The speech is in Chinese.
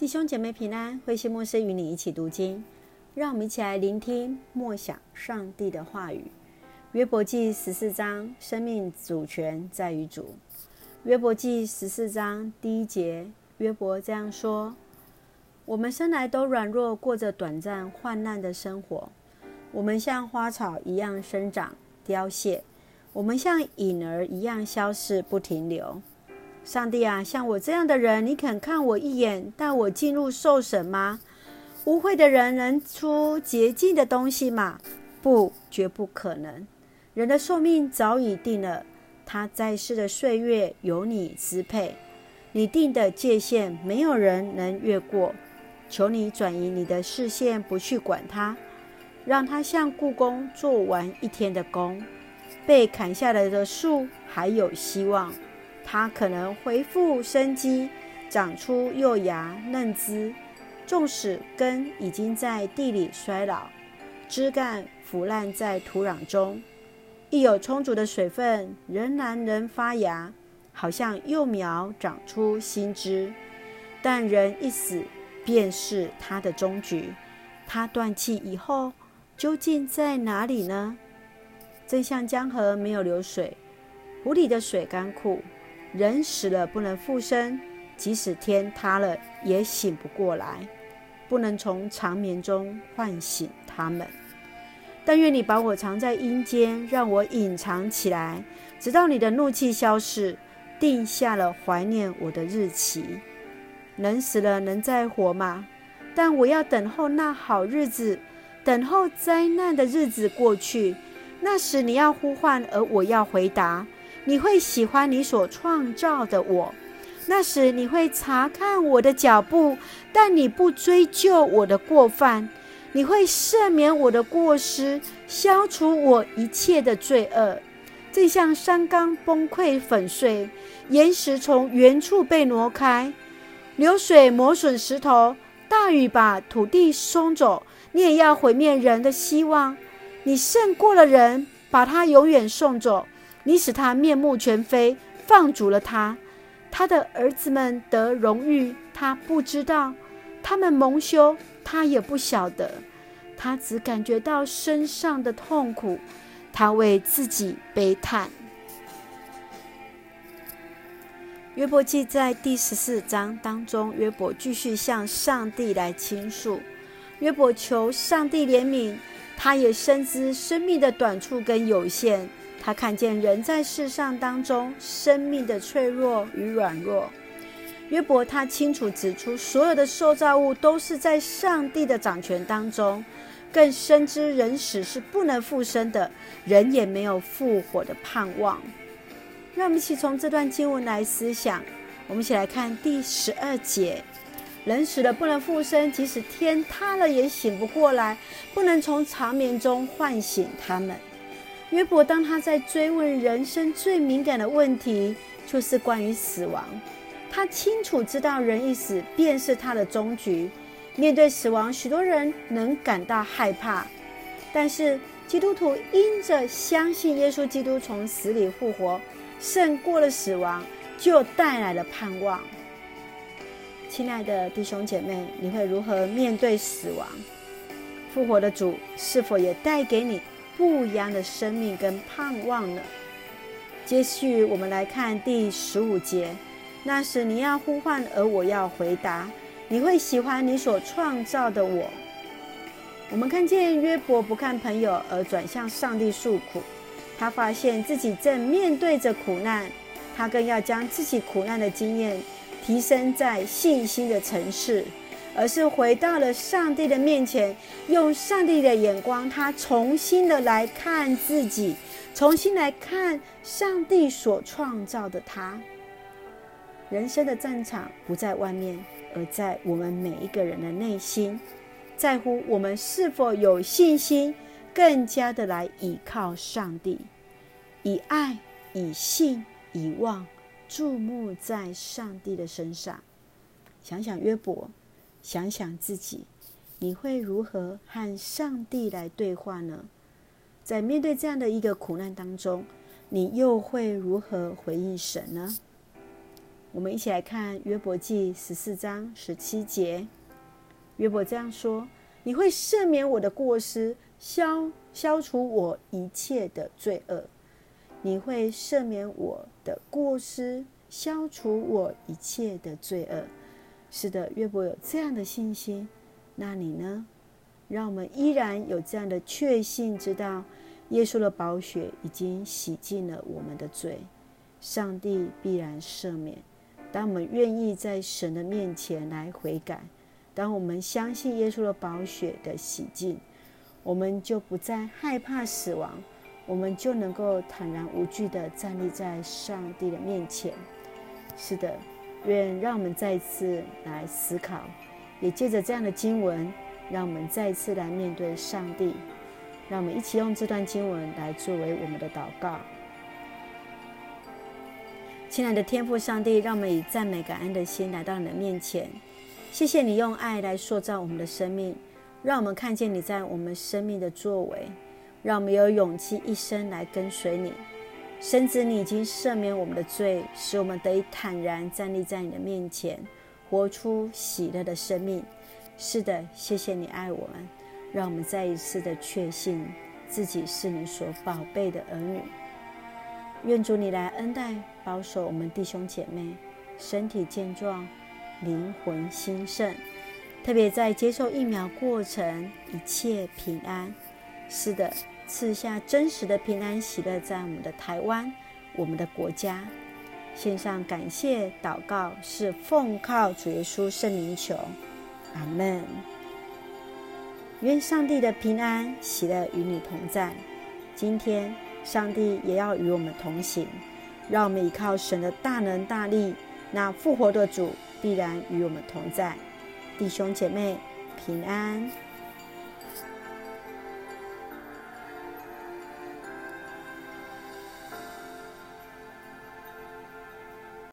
弟兄姐妹平安，慧馨牧师与你一起读经，让我们一起来聆听默想上帝的话语。约伯记十四章，生命主权在于主。约伯记十四章第一节，约伯这样说：我们生来都软弱，过着短暂患难的生活。我们像花草一样生长凋谢，我们像影儿一样消逝不停留。上帝啊，像我这样的人，你肯看我一眼，带我进入受审吗？污秽的人能出洁净的东西吗？不，绝不可能。人的寿命早已定了，他在世的岁月由你支配，你定的界限没有人能越过。求你转移你的视线，不去管他，让他像故宫做完一天的工。被砍下来的树还有希望。它可能恢复生机，长出幼芽嫩枝，纵使根已经在地里衰老，枝干腐烂在土壤中，一有充足的水分，仍然能发芽，好像幼苗长出新枝。但人一死，便是他的终局。他断气以后，究竟在哪里呢？正像江河没有流水，湖里的水干枯。人死了不能复生，即使天塌了也醒不过来，不能从长眠中唤醒他们。但愿你把我藏在阴间，让我隐藏起来，直到你的怒气消逝，定下了怀念我的日期。人死了能再活吗？但我要等候那好日子，等候灾难的日子过去。那时你要呼唤，而我要回答。你会喜欢你所创造的我，那时你会查看我的脚步，但你不追究我的过犯。你会赦免我的过失，消除我一切的罪恶。正像山冈崩溃粉碎，岩石从原处被挪开，流水磨损石头，大雨把土地冲走，你也要毁灭人的希望。你胜过了人，把他永远送走。你使他面目全非，放逐了他，他的儿子们得荣誉，他不知道；他们蒙羞，他也不晓得。他只感觉到身上的痛苦，他为自己悲叹。约伯记在第十四章当中，约伯继续向上帝来倾诉，约伯求上帝怜悯，他也深知生命的短处跟有限。他看见人在世上当中生命的脆弱与软弱，约伯他清楚指出，所有的受造物都是在上帝的掌权当中，更深知人死是不能复生的，人也没有复活的盼望。让我们一起从这段经文来思想，我们一起来看第十二节：人死了不能复生，即使天塌了也醒不过来，不能从长眠中唤醒他们。约伯当他在追问人生最敏感的问题，就是关于死亡。他清楚知道人一死便是他的终局。面对死亡，许多人能感到害怕，但是基督徒因着相信耶稣基督从死里复活，胜过了死亡，就带来了盼望。亲爱的弟兄姐妹，你会如何面对死亡？复活的主是否也带给你不一样的生命跟盼望呢？接续我们来看第十五节，那时你要呼唤，而我要回答。你会喜欢你所创造的我。我们看见约伯不看朋友，而转向上帝诉苦。他发现自己正面对着苦难，他更要将自己苦难的经验提升在信心的层次。而是回到了上帝的面前，用上帝的眼光，他重新的来看自己，重新来看上帝所创造的他。人生的战场不在外面，而在我们每一个人的内心，在乎我们是否有信心，更加的来倚靠上帝，以爱、以信、以望，注目在上帝的身上。想想约伯。想想自己，你会如何和上帝来对话呢？在面对这样的一个苦难当中，你又会如何回应神呢？我们一起来看约伯记十四章十七节。约伯这样说：“你会赦免我的过失，消消除我一切的罪恶。你会赦免我的过失，消除我一切的罪恶。”是的，约伯有这样的信心。那你呢？让我们依然有这样的确信，知道耶稣的宝血已经洗净了我们的罪，上帝必然赦免。当我们愿意在神的面前来悔改，当我们相信耶稣的宝血的洗净，我们就不再害怕死亡，我们就能够坦然无惧地站立在上帝的面前。是的，愿让我们再次来思考，也借着这样的经文，让我们再次来面对上帝。让我们一起用这段经文来作为我们的祷告。亲爱的天父上帝，让我们以赞美感恩的心来到你的面前。谢谢你用爱来塑造我们的生命，让我们看见你在我们生命的作为，让我们有勇气一生来跟随你。深知你已经赦免我们的罪，使我们得以坦然站立在你的面前，活出喜乐的生命。是的，谢谢你爱我们，让我们再一次的确信自己是你所宝贝的儿女。愿主你来恩待、保守我们弟兄姐妹，身体健壮，灵魂兴盛。特别在接受疫苗过程，一切平安。是的，赐下真实的平安喜乐在我们的台湾，我们的国家。献上感谢祷告，是奉靠主耶稣圣名求，阿门。愿上帝的平安喜乐与你同在。今天。上帝也要与我们同行，让我们依靠神的大能大力，那复活的主必然与我们同在。弟兄姐妹，平安。